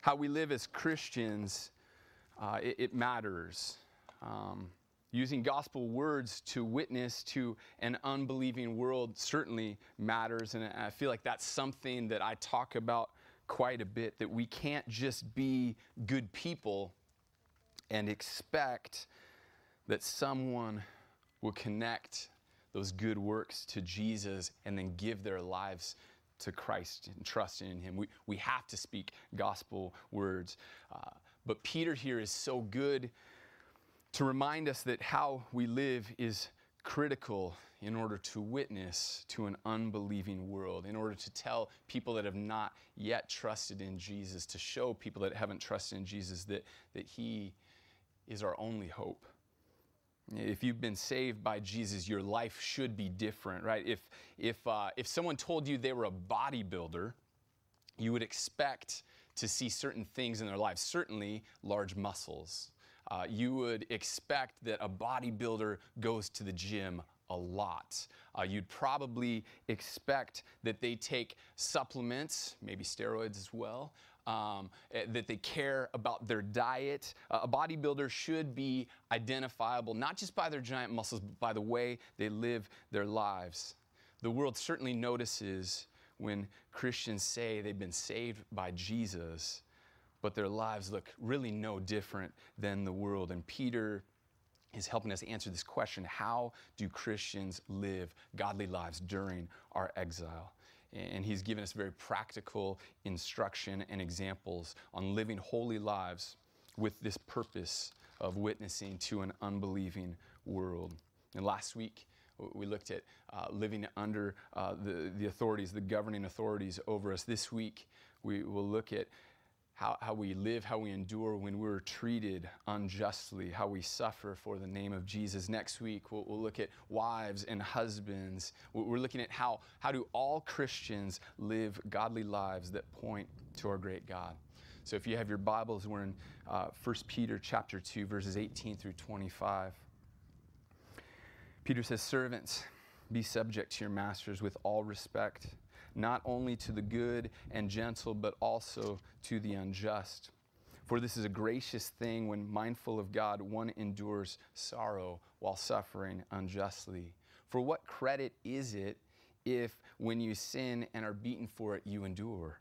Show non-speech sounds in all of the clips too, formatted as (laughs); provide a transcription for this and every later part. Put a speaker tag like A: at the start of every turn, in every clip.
A: how we live as Christians, uh, it, it, matters. Um, using gospel words to witness to an unbelieving world certainly matters, and I feel like that's something that I talk about quite a bit that we can't just be good people and expect that someone will connect those good works to Jesus and then give their lives to Christ and trust in Him. We, we have to speak gospel words. Uh, but Peter here is so good to remind us that how we live is critical in order to witness to an unbelieving world, in order to tell people that have not yet trusted in Jesus, to show people that haven't trusted in Jesus that, that He is our only hope. If you've been saved by Jesus, your life should be different, right? If, if, uh, if someone told you they were a bodybuilder, you would expect to see certain things in their lives, certainly large muscles. Uh, you would expect that a bodybuilder goes to the gym a lot. Uh, you'd probably expect that they take supplements, maybe steroids as well, um, eh, that they care about their diet. Uh, a bodybuilder should be identifiable not just by their giant muscles, but by the way they live their lives. The world certainly notices when Christians say they've been saved by Jesus, but their lives look really no different than the world. And Peter is helping us answer this question how do Christians live godly lives during our exile? And he's given us very practical instruction and examples on living holy lives with this purpose of witnessing to an unbelieving world. And last week, we looked at uh, living under uh, the, the authorities, the governing authorities over us. This week, we will look at how, how we live, how we endure when we're treated unjustly, how we suffer for the name of Jesus. Next week, we'll, we'll look at wives and husbands. We're looking at how, how do all Christians live godly lives that point to our great God. So if you have your Bibles, we're in uh, 1 Peter chapter 2, verses 18 through 25. Peter says, Servants, be subject to your masters with all respect not only to the good and gentle, but also to the unjust. For this is a gracious thing when, mindful of God, one endures sorrow while suffering unjustly. For what credit is it if, when you sin and are beaten for it, you endure?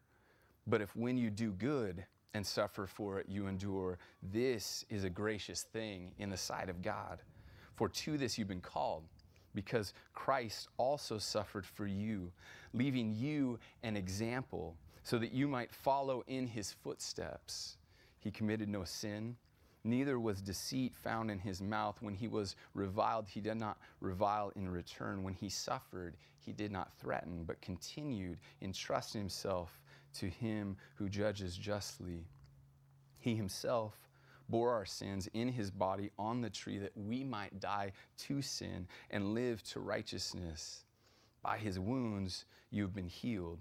A: But if, when you do good and suffer for it, you endure, this is a gracious thing in the sight of God. For to this you've been called because Christ also suffered for you, leaving you an example so that you might follow in his footsteps. He committed no sin, neither was deceit found in his mouth. When he was reviled, he did not revile in return. When he suffered, he did not threaten, but continued entrusting himself to him who judges justly. He himself bore our sins in his body on the tree that we might die to sin and live to righteousness. By his wounds you've been healed.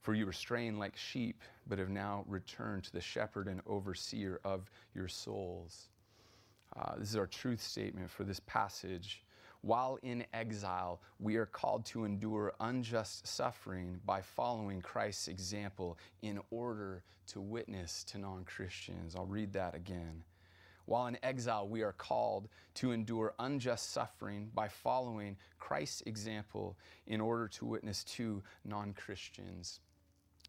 A: For you were straying like sheep, but have now returned to the shepherd and overseer of your souls. Uh, this is our truth statement for this passage while in exile, we are called to endure unjust suffering by following Christ's example in order to witness to non Christians. I'll read that again. While in exile, we are called to endure unjust suffering by following Christ's example in order to witness to non Christians.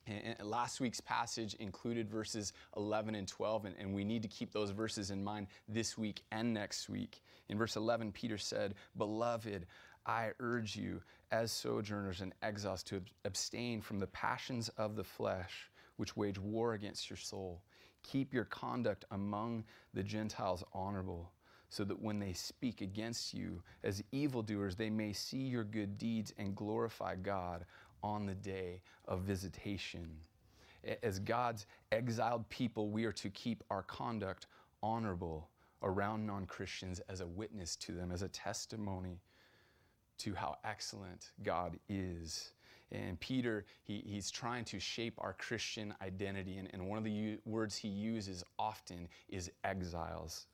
A: And last week's passage included verses 11 and 12, and, and, we need to keep those verses in mind this week and next week. In verse 11, Peter said, Beloved, I urge you, as sojourners and exiles, to abstain from the passions of the flesh, which wage war against your soul. Keep your conduct among the Gentiles honorable, so that when they speak against you as evildoers, they may see your good deeds and glorify God on the day of visitation. As God's exiled people, we are to keep our conduct honorable around non Christians as a witness to them, as a testimony to how excellent God is. And Peter, he, he's trying to shape our Christian identity. And, and one of the u- words he uses often is exiles.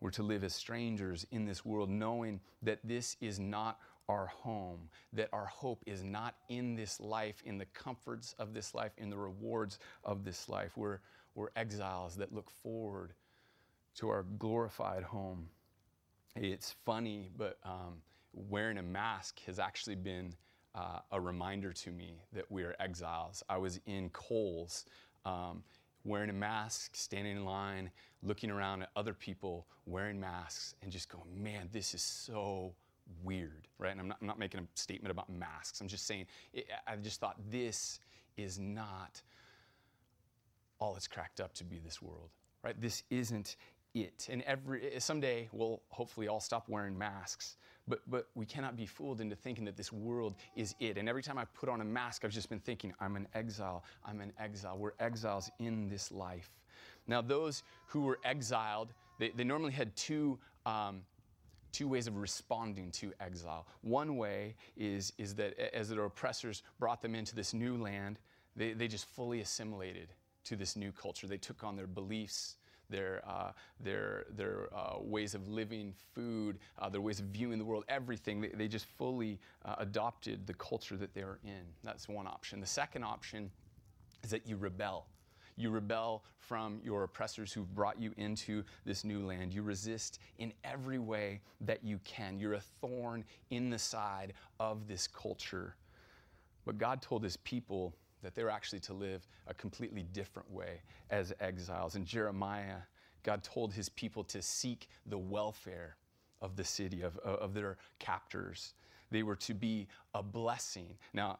A: We're to live as strangers in this world, knowing that this is not our home, that our hope is not in this life, in the comforts of this life, in the rewards of this life. We're, we're exiles that look forward to our glorified home. It's funny, but um, wearing a mask has actually been uh, a reminder to me that we are exiles. I was in Kohl's um, wearing a mask, standing in line, looking around at other people wearing masks, and just going, man, this is so weird, right? And I'm not, I'm not making a statement about masks. I'm just saying, it, I just thought this is not all it's cracked up to be this world, right? This isn't it. And every someday we'll hopefully all stop wearing masks. But but we cannot be fooled into thinking that this world is it. And every time I put on a mask, I've just been thinking, I'm an exile. I'm an exile. We're exiles in this life. Now, those who were exiled, they, they normally had two. Um, two ways of responding to exile. One way is, is that as their oppressors brought them into this new land, they, they just fully assimilated to this new culture. They took on their beliefs, their, uh, their, their uh, ways of living, food, uh, their ways of viewing the world, everything. They, they just fully uh, adopted the culture that they are in. That's one option. The second option is that you rebel. You rebel from your oppressors who've brought you into this new land. You resist in every way that you can. You're a thorn in the side of this culture. But God told his people that they're actually to live a completely different way as exiles. In Jeremiah, God told his people to seek the welfare of the city, of, of their captors. They were to be a blessing. Now,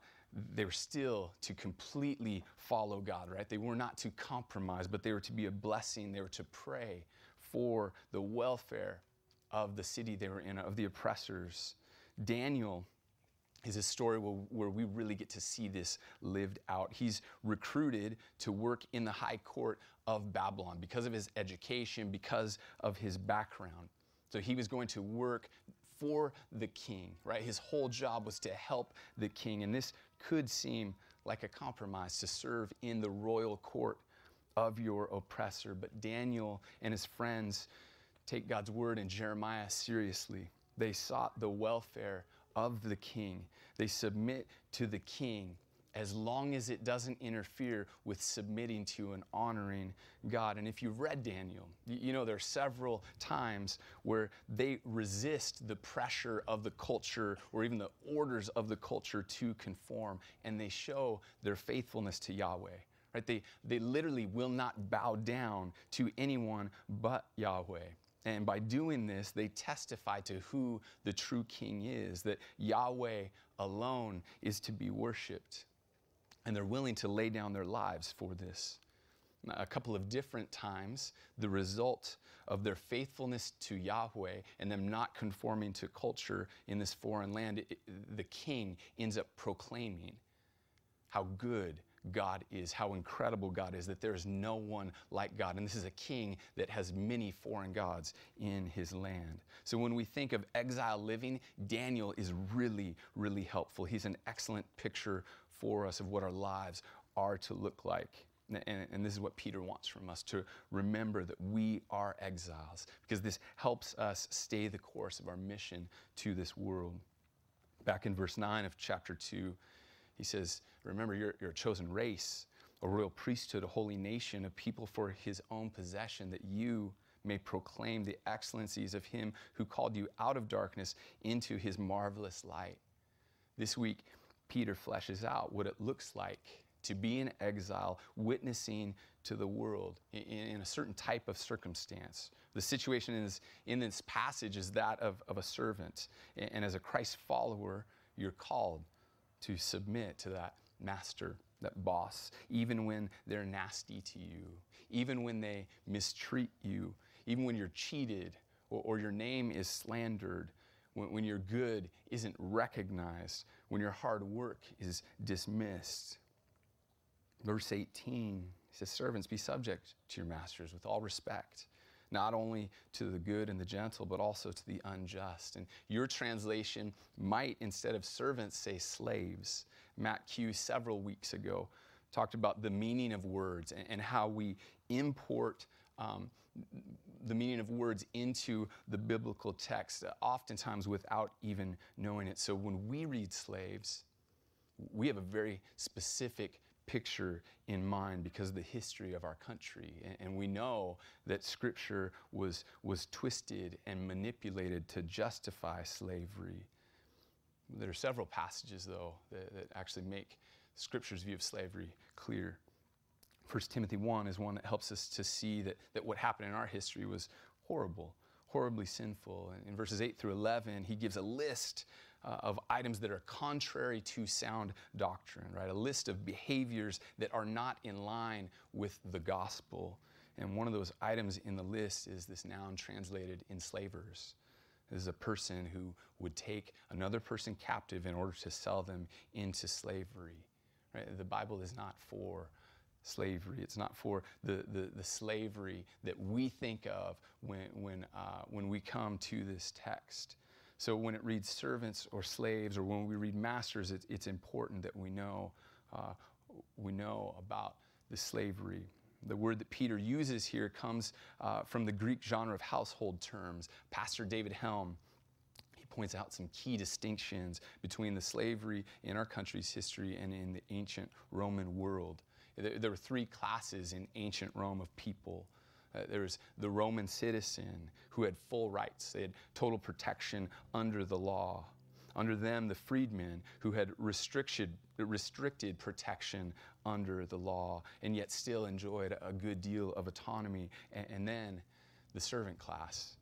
A: they were still to completely follow God, right? They were not to compromise, but they were to be a blessing. They were to pray for the welfare of the city they were in, of the oppressors. Daniel is a story where, where, we really get to see this lived out. He's recruited to work in the high court of Babylon because of his education, because of his background. So he was going to work for the king, right? His whole job was to help the king. And this could seem like a compromise to serve in the royal court of your oppressor. But Daniel and his friends take God's word in Jeremiah seriously. They sought the welfare of the king. They submit to the king as long as it doesn't interfere with submitting to and honoring God. And if you've read Daniel, you know there are several times where they resist the pressure of the culture or even the orders of the culture to conform, and they show their faithfulness to Yahweh. Right? They, they literally will not bow down to anyone but Yahweh. And by doing this, they testify to who the true king is, that Yahweh alone is to be worshiped. And they're willing to lay down their lives for this. A couple of different times, the result of their faithfulness to Yahweh and them not conforming to culture in this foreign land, it, the king ends up proclaiming how good God is, how incredible God is, that there is no one like God. And this is a king that has many foreign gods in his land. So when we think of exile living, Daniel is really, really helpful. He's an excellent picture for us of what our lives are to look like. And, and, this is what Peter wants from us to remember that we are exiles, because this helps us stay the course of our mission to this world. Back in verse 9 of chapter 2, he says, Remember, you're, you're a chosen race, a royal priesthood, a holy nation, a people for his own possession, that you may proclaim the excellencies of him who called you out of darkness into his marvelous light. This week, Peter fleshes out what it looks like to be in exile, witnessing to the world in, in, a certain type of circumstance. The situation is, in this passage is that of, of a servant. And, as a Christ follower, you're called to submit to that master, that boss, even when they're nasty to you, even when they mistreat you, even when you're cheated or, or your name is slandered, when, when your good isn't recognized, when your hard work is dismissed. Verse 18 says, Servants, be subject to your masters with all respect not only to the good and the gentle, but also to the unjust. And your translation might, instead of servants, say slaves. Matt Q, several weeks ago, talked about the meaning of words and, and how we import um, the meaning of words into the biblical text, uh, oftentimes without even knowing it. So when we read slaves, we have a very specific picture in mind because of the history of our country. And, we know that Scripture was, was twisted and manipulated to justify slavery. There are several passages, though, that, that actually make Scripture's view of slavery clear. 1 Timothy 1 is one that helps us to see that, that what happened in our history was horrible, horribly sinful. And in verses 8 through 11, he gives a list uh, of items that are contrary to sound doctrine, right? A list of behaviors that are not in line with the gospel. And one of those items in the list is this noun translated enslavers. This is a person who would take another person captive in order to sell them into slavery. Right? The Bible is not for slavery. It's not for the, the, the slavery that we think of when, when, uh, when we come to this text. So when it reads servants or slaves, or when we read masters, it, it's important that we know, uh, we know about the slavery. The word that Peter uses here comes uh, from the Greek genre of household terms. Pastor David Helm he points out some key distinctions between the slavery in our country's history and in the ancient Roman world. There, there were three classes in ancient Rome of people uh, there was the Roman citizen who had full rights, they had total protection under the law. Under them, the freedmen who had restricted, restricted protection under the law and yet still enjoyed a good deal of autonomy. And, and then the servant class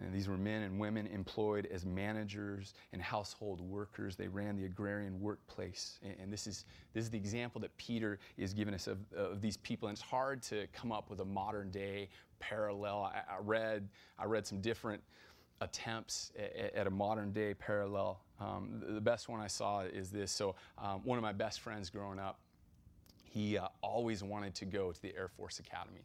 A: and these were men and women employed as managers and household workers. They ran the agrarian workplace. And this is, this is the example that Peter is giving us of, of these people. And it's hard to come up with a modern day parallel. I, I read, I read some different attempts at, at a modern day parallel. Um, the best one I saw is this. So, um, one of my best friends growing up, he uh, always wanted to go to the Air Force Academy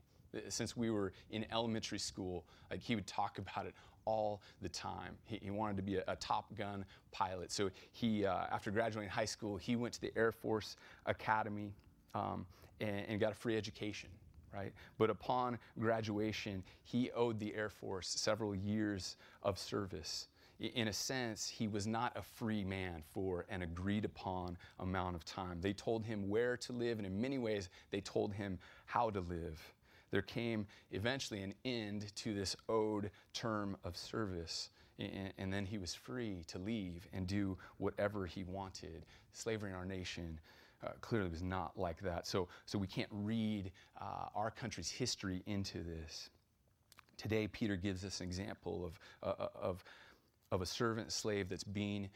A: since we were in elementary school. Like he would talk about it all the time. He, he wanted to be a, a, Top Gun pilot. So he, uh, after graduating high school, he went to the Air Force Academy um, and, and got a free education. Right? But upon graduation, he owed the Air Force several years of service in a sense, he was not a free man for an agreed upon amount of time. They told him where to live, and in many ways, they told him how to live there came eventually an end to this owed term of service. And, and then he was free to leave and do whatever he wanted. Slavery in our nation uh, clearly was not like that. So, so we can't read uh, our country's history into this. Today, Peter gives us an example of, uh, uh of, of a servant slave that's being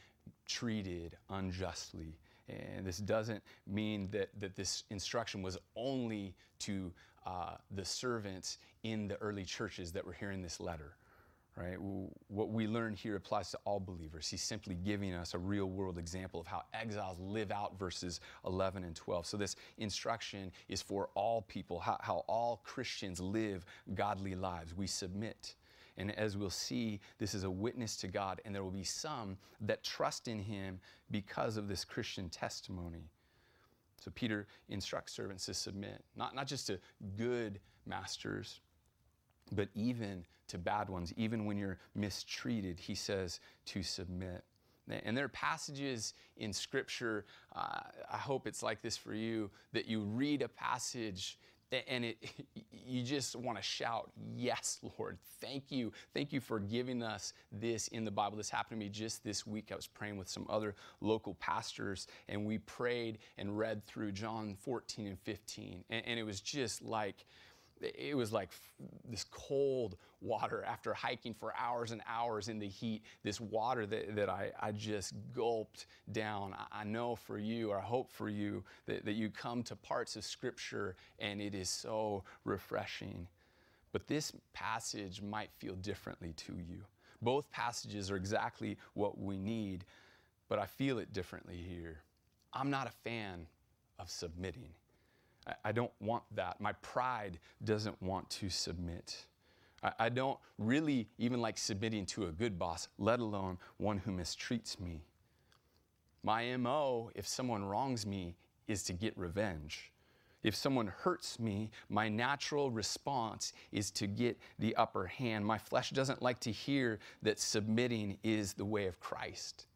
A: treated unjustly. And this doesn't mean that, that this instruction was only to uh, the servants in the early churches that were hearing this letter. Right? What we learn here applies to all believers. He's simply giving us a real world example of how exiles live out verses 11 and 12. So, this instruction is for all people, how, how all Christians live godly lives. We submit. And as we'll see, this is a witness to God, and there will be some that trust in Him because of this Christian testimony. So Peter instructs servants to submit, not, not just to good masters, but even to bad ones. Even when you're mistreated, he says to submit. And there are passages in Scripture, uh, I hope it's like this for you, that you read a passage and it, (laughs) you just want to shout, Yes, Lord, thank you. Thank you for giving us this in the Bible. This happened to me just this week. I was praying with some other local pastors, and we prayed and read through John 14 and 15. And, and it was just like, it was like this cold water after hiking for hours and hours in the heat, this water that, that I, I just gulped down. I, know for you, or I hope for you, that, that you come to parts of Scripture and it is so refreshing. But this passage might feel differently to you. Both passages are exactly what we need, but I feel it differently here. I'm not a fan of submitting. I don't want that. My pride doesn't want to submit. I don't really even like submitting to a good boss, let alone one who mistreats me. My MO, if someone wrongs me, is to get revenge. If someone hurts me, my natural response is to get the upper hand. My flesh doesn't like to hear that submitting is the way of Christ.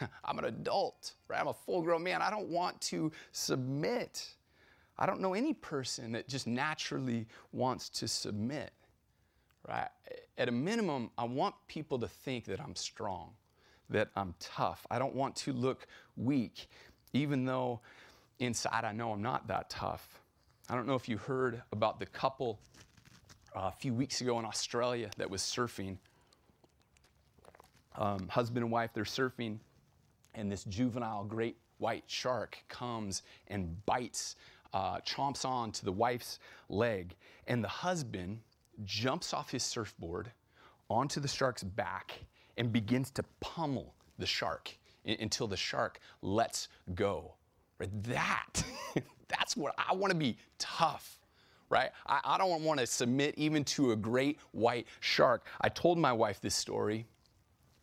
A: (laughs) I'm an adult, right? I'm a full grown man. I don't want to submit. I don't know any person that just naturally wants to submit, right? At a minimum, I want people to think that I'm strong, that I'm tough. I don't want to look weak, even though inside I know I'm not that tough. I don't know if you heard about the couple uh, a few weeks ago in Australia that was surfing. Um, husband and wife, they're surfing, and this juvenile great white shark comes and bites, uh, chomps on to the wife's leg, and the husband jumps off his surfboard onto the shark's back and begins to pummel the shark until the shark lets go. Right? That, (laughs) that's what I want to be tough. Right? I, I don't want to submit even to a great white shark. I told my wife this story,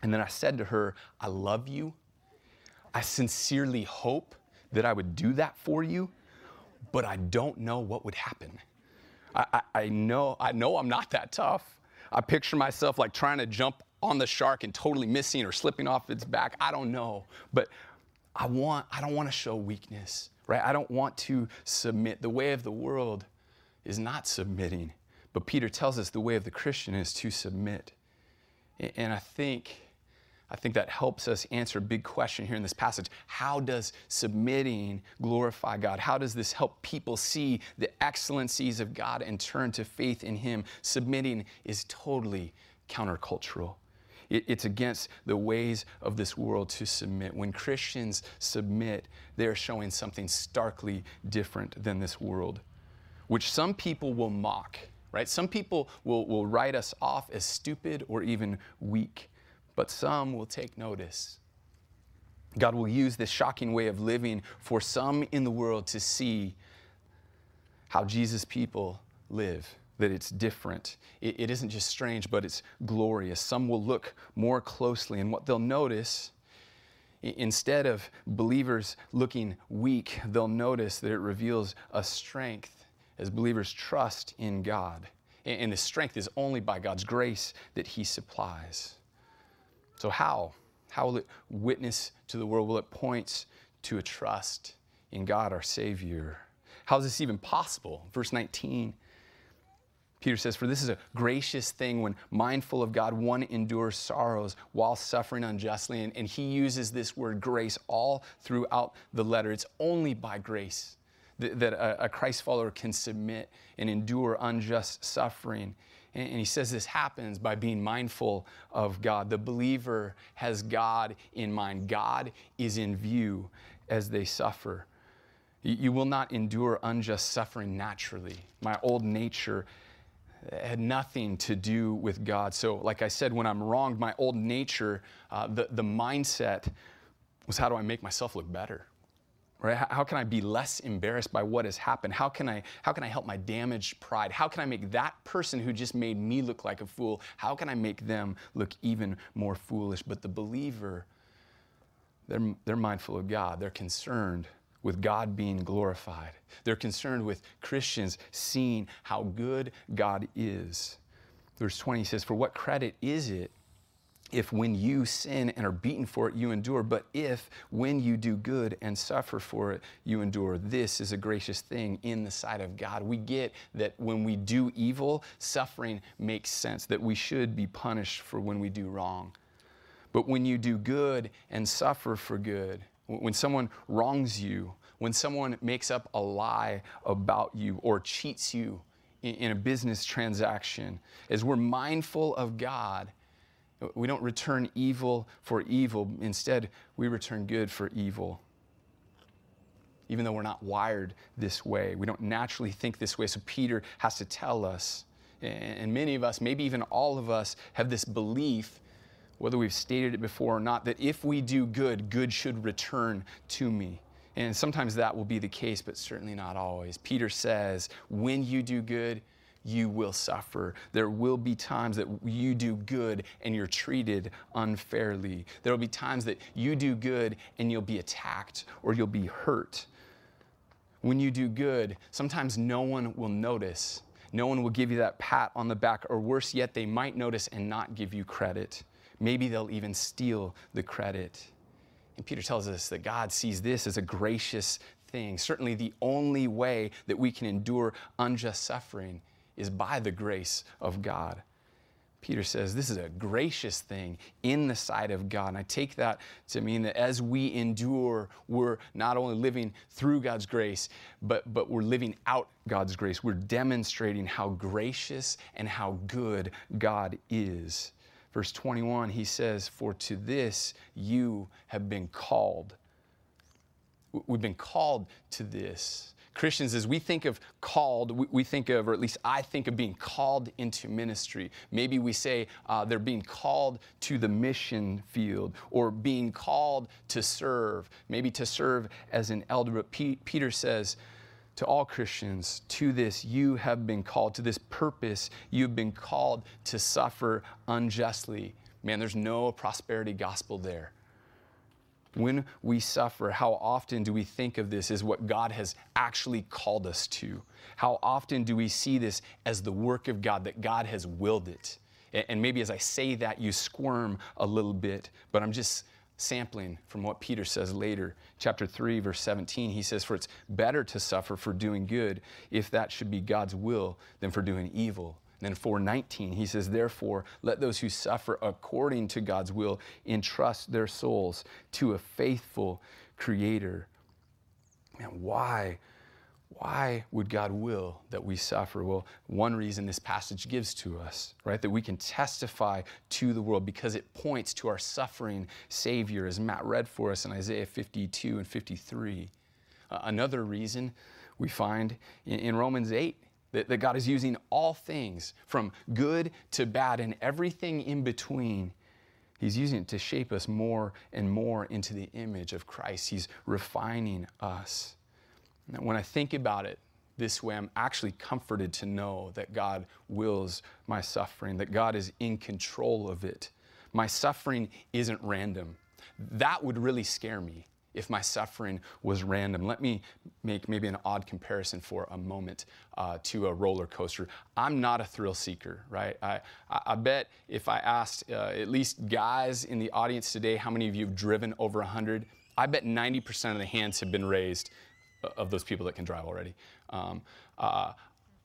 A: and then I said to her, I love you. I sincerely hope that I would do that for you, but I don't know what would happen. I, I, I, know, I know I'm not that tough. I picture myself like trying to jump on the shark and totally missing or slipping off its back. I don't know. But I want, I don't want to show weakness, right? I don't want to submit. The way of the world is not submitting. But Peter tells us the way of the Christian is to submit. And I think, I think that helps us answer a big question here in this passage. How does submitting glorify God? How does this help people see the excellencies of God and turn to faith in Him? Submitting is totally countercultural. It, it's against the ways of this world to submit. When Christians submit, they're showing something starkly different than this world, which some people will mock, right? Some people will, will write us off as stupid or even weak, but some will take notice. God will use this shocking way of living for some in the world to see how Jesus' people live that it's different. It, it isn't just strange, but it's glorious. Some will look more closely, and what they'll notice, instead of believers looking weak, they'll notice that it reveals a strength as believers trust in God. And the strength is only by God's grace that He supplies. So, how? How will it witness to the world? Will it point to a trust in God, our Savior? How is this even possible? Verse 19 Peter says, For this is a gracious thing when mindful of God, one endures sorrows while suffering unjustly. And, and, he uses this word grace all throughout the letter. It's only by grace that, that a, a, Christ follower can submit and endure unjust suffering. And, he says this happens by being mindful of God. The believer has God in mind, God is in view as they suffer. You, you will not endure unjust suffering naturally. My old nature had nothing to do with God. So, like I said, when I'm wronged, my old nature, uh, the, the mindset was how do I make myself look better? Right? How can I be less embarrassed by what has happened? How can I how can I help my damaged pride? How can I make that person who just made me look like a fool? How can I make them look even more foolish? But the believer, they're, they're mindful of God. They're concerned with God being glorified. They're concerned with Christians seeing how good God is. Verse 20 says, For what credit is it if when you sin and are beaten for it, you endure, but if when you do good and suffer for it, you endure? This is a gracious thing in the sight of God. We get that when we do evil, suffering makes sense, that we should be punished for when we do wrong. But when you do good and suffer for good, when someone wrongs you, when someone makes up a lie about you or cheats you in, a business transaction, as we're mindful of God, we don't return evil for evil. Instead, we return good for evil. Even though we're not wired this way, we don't naturally think this way. So Peter has to tell us, and many of us, maybe even all of us, have this belief whether we've stated it before or not, that if we do good, good should return to me. And sometimes that will be the case, but certainly not always. Peter says, when you do good, you will suffer. There will be times that you do good and you're treated unfairly. There will be times that you do good and you'll be attacked or you'll be hurt. when you do good, sometimes no one will notice. No one will give you that pat on the back, or worse yet, they might notice and not give you credit. Maybe they'll even steal the credit. And Peter tells us that God sees this as a gracious thing. Certainly, the only way that we can endure unjust suffering is by the grace of God. Peter says this is a gracious thing in the sight of God. And I take that to mean that as we endure, we're not only living through God's grace, but, but we're living out God's grace. We're demonstrating how gracious and how good God is. Verse 21, he says, For to this you have been called. We've been called to this. Christians, as we think of called, we, we, think of, or at least I think of being called into ministry. Maybe we say uh, they're being called to the mission field or being called to serve, maybe to serve as an elder. But P- Peter says, to all Christians, to this you have been called, to this purpose you've been called to suffer unjustly. Man, there's no prosperity gospel there. When we suffer, how often do we think of this as what God has actually called us to? How often do we see this as the work of God, that God has willed it? And maybe as I say that, you squirm a little bit, but I'm just sampling from what Peter says later. Chapter 3, verse 17, he says, For it's better to suffer for doing good, if that should be God's will, than for doing evil. And then 419, he says, Therefore, let those who suffer according to God's will entrust their souls to a faithful Creator. Man, why why would God will that we suffer? Well, one reason this passage gives to us, right, that we can testify to the world because it points to our suffering Savior, as Matt read for us in Isaiah 52 and 53. Uh, another reason we find in, in Romans 8 that, that God is using all things from good to bad and everything in between. He's using it to shape us more and more into the image of Christ. He's refining us. When I think about it this way, I'm actually comforted to know that God wills my suffering, that God is in control of it. My suffering isn't random. That would really scare me if my suffering was random. Let me make maybe an odd comparison for a moment uh, to a roller coaster. I'm not a thrill seeker, right? I, I bet if I asked uh, at least guys in the audience today, how many of you have driven over 100? I bet 90% of the hands have been raised of those people that can drive already. Um, uh,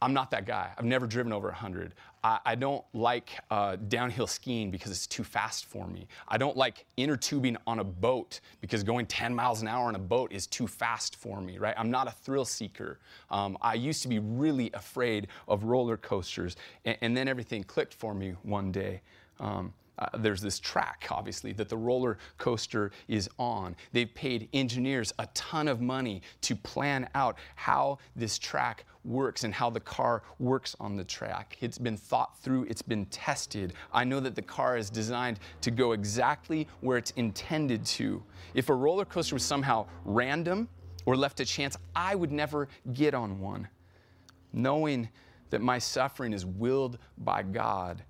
A: I'm not that guy. I've never driven over 100. I, I don't like uh, downhill skiing because it's too fast for me. I don't like inner tubing on a boat because going 10 miles an hour on a boat is too fast for me, right? I'm not a thrill seeker. Um, I used to be really afraid of roller coasters, and, and then everything clicked for me one day. Um, uh, there's this track, obviously, that the roller coaster is on. They've paid engineers a ton of money to plan out how this track works and how the car works on the track. It's been thought through, it's been tested. I know that the car is designed to go exactly where it's intended to. If a roller coaster was somehow random or left to chance, I would never get on one. Knowing that my suffering is willed by God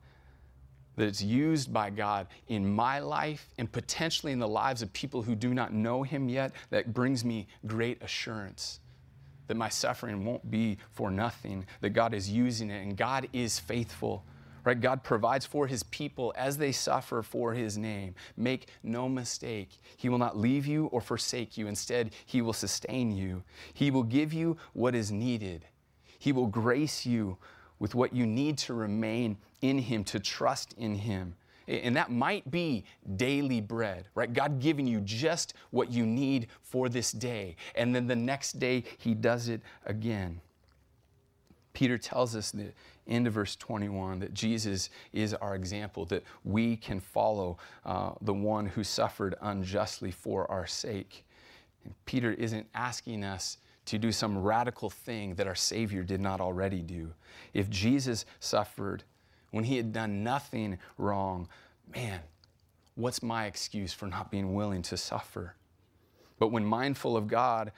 A: that it's used by God in my life and potentially in the lives of people who do not know Him yet, that brings me great assurance that my suffering won't be for nothing, that God is using it and God is faithful. Right? God provides for his people as they suffer for his name. Make no mistake, he will not leave you or forsake you. Instead, he will sustain you. He will give you what is needed. He will grace you with what you need to remain in Him, to trust in Him. And that might be daily bread, right? God giving you just what you need for this day. And then the next day, He does it again. Peter tells us in the end of verse 21 that Jesus is our example, that we can follow uh, the one who suffered unjustly for our sake. And Peter isn't asking us to do some radical thing that our Savior did not already do. If Jesus suffered when he had done nothing wrong, man, what's my excuse for not being willing to suffer? But when mindful of God,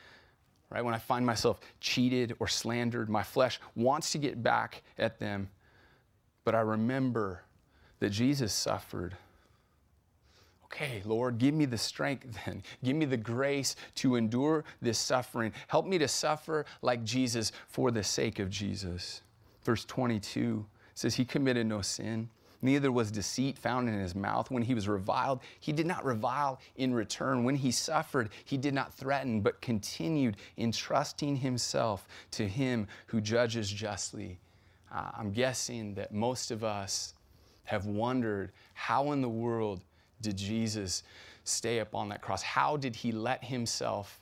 A: right, when I find myself cheated or slandered, my flesh wants to get back at them, but I remember that Jesus suffered Okay, Lord, give me the strength (laughs) then. Give me the grace to endure this suffering. Help me to suffer like Jesus for the sake of Jesus. Verse 22 says, He committed no sin. Neither was deceit found in his mouth. When he was reviled, he did not revile in return. When he suffered, he did not threaten, but continued entrusting himself to him who judges justly. Uh, I'm guessing that most of us have wondered how in the world did Jesus stay upon that cross? How did he let himself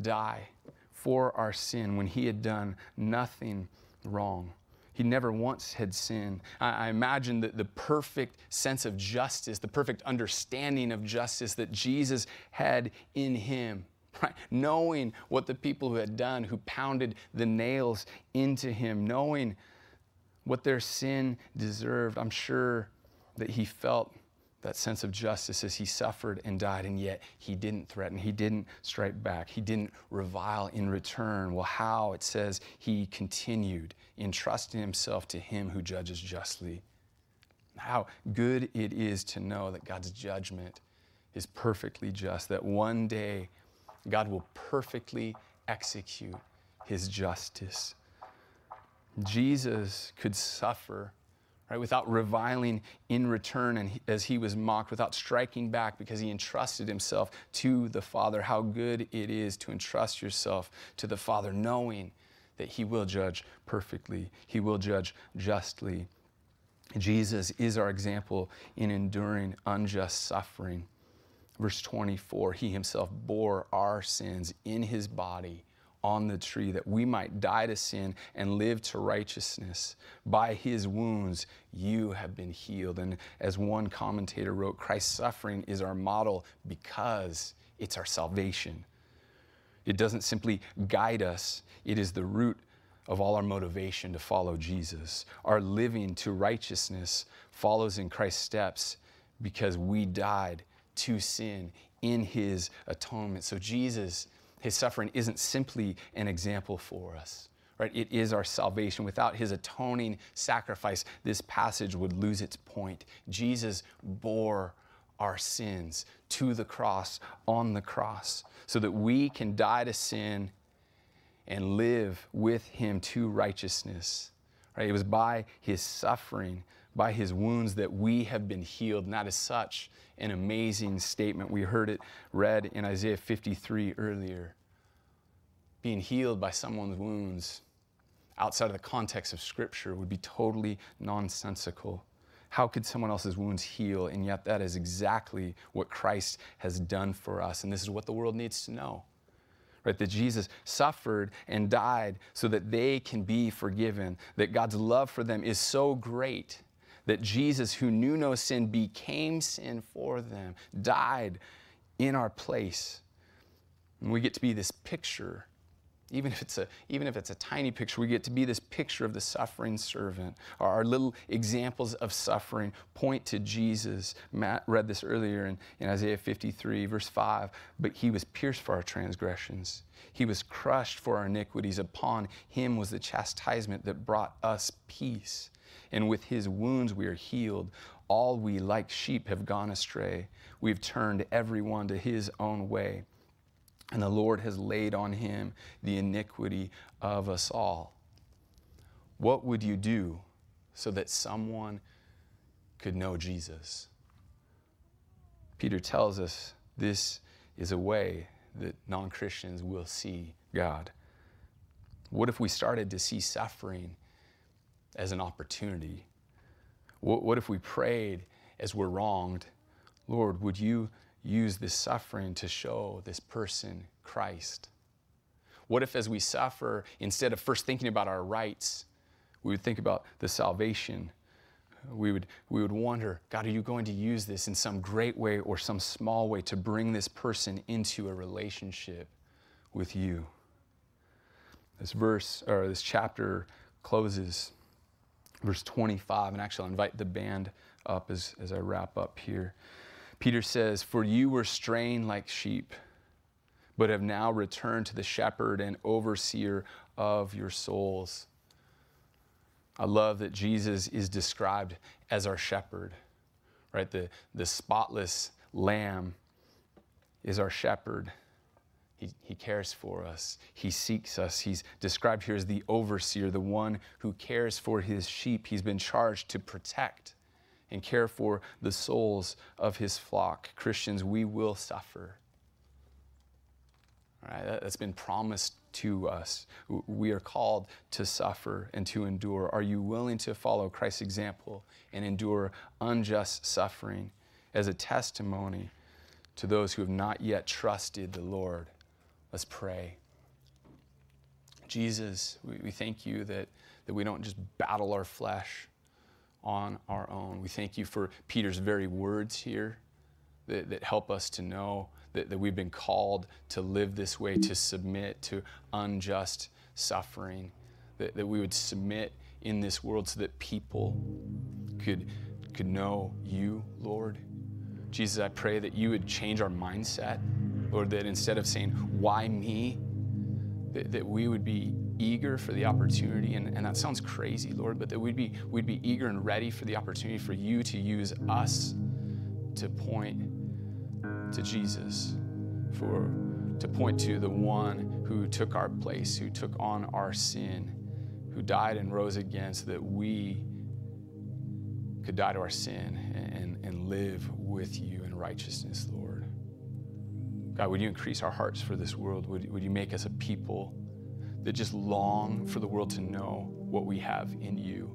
A: die for our sin when he had done nothing wrong? He never once had sinned. I, imagine that the perfect sense of justice, the perfect understanding of justice that Jesus had in him. (laughs) Right? Knowing what the people who had done, who pounded the nails into him, knowing what their sin deserved, I'm sure that he felt that sense of justice as he suffered and died, and yet he didn't threaten, he didn't strike back, he didn't revile in return. Well, how? It says he continued entrusting himself to him who judges justly. How good it is to know that God's judgment is perfectly just, that one day God will perfectly execute his justice. Jesus could suffer right, without reviling in return and he, as he was mocked, without striking back because he entrusted himself to the Father. How good it is to entrust yourself to the Father, knowing that he will judge perfectly, he will judge justly. Jesus is our example in enduring unjust suffering. Verse 24, he himself bore our sins in his body on the tree that we might die to sin and live to righteousness. By his wounds, you have been healed. And as one commentator wrote, Christ's suffering is our model because it's our salvation. It doesn't simply guide us, it is the root of all our motivation to follow Jesus. Our living to righteousness follows in Christ's steps because we died to sin in his atonement. So Jesus his suffering isn't simply an example for us, right? It is our salvation. Without his atoning sacrifice, this passage would lose its point. Jesus bore our sins to the cross, on the cross, so that we can die to sin and live with him to righteousness. Right? It was by his suffering, by his wounds that we have been healed. And that is such an amazing statement. We heard it read in Isaiah 53 earlier. Being healed by someone's wounds outside of the context of Scripture would be totally nonsensical. How could someone else's wounds heal? And yet, that is exactly what Christ has done for us. And this is what the world needs to know. Right, that Jesus suffered and died so that they can be forgiven, that God's love for them is so great that Jesus, who knew no sin, became sin for them, died in our place. And we get to be this picture. Even if, it's a, even if it's a tiny picture, we get to be this picture of the suffering servant. Our, our little examples of suffering point to Jesus. Matt read this earlier in, in Isaiah 53, verse 5. But he was pierced for our transgressions, he was crushed for our iniquities. Upon him was the chastisement that brought us peace and with his wounds we are healed. All we, like sheep, have gone astray. We've turned everyone to his own way, and the Lord has laid on him the iniquity of us all. What would you do so that someone could know Jesus? Peter tells us this is a way that non Christians will see God. What if we started to see suffering as an opportunity? What, what if we prayed as we're wronged? Lord, would you use this suffering to show this person Christ? What if, as we suffer, instead of first thinking about our rights, we would think about the salvation? We would, we would wonder, God, are you going to use this in some great way or some small way to bring this person into a relationship with you? This verse, or this chapter, closes verse 25, and actually I'll invite the band up as, as I wrap up here. Peter says, For you were straying like sheep, but have now returned to the shepherd and overseer of your souls. I love that Jesus is described as our shepherd, right? The, the spotless lamb is our shepherd. He, cares for us. He seeks us. He's described here as the overseer, the one who cares for his sheep. He's been charged to protect and care for the souls of his flock. Christians, we will suffer. All right, that, that's been promised to us. We are called to suffer and to endure. Are you willing to follow Christ's example and endure unjust suffering as a testimony to those who have not yet trusted the Lord? Let's pray. Jesus, we, we thank you that, that we don't just battle our flesh on our own. We thank you for Peter's very words here that, that help us to know that, that we've been called to live this way, to submit to unjust suffering, that, that we would submit in this world so that people could, could know you, Lord. Jesus, I pray that you would change our mindset, Lord, that instead of saying, Why me? that, that we would be eager for the opportunity, and, and that sounds crazy, Lord, but that we'd be, we'd be eager and ready for the opportunity for you to use us to point to Jesus, for to point to the one who took our place, who took on our sin, who died and rose again so that we could die to our sin and, and live with you in righteousness, Lord. God, would you increase our hearts for this world? Would, would you make us a people that just long for the world to know what we have in you?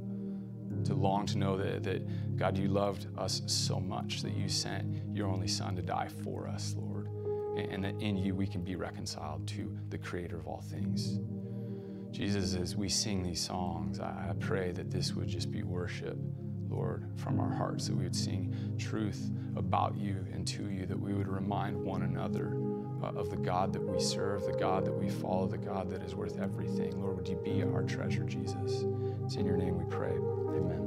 A: To long to know that, that, God, you loved us so much that you sent your only Son to die for us, Lord. And, and that in you we can be reconciled to the Creator of all things. Jesus, as we sing these songs, I, I pray that this would just be worship. Lord, from our hearts, that we would sing truth about you and to you, that we would remind one another uh, of the God that we serve, the God that we follow, the God that is worth everything. Lord, would you be our treasure, Jesus? It's in your name we pray. Amen.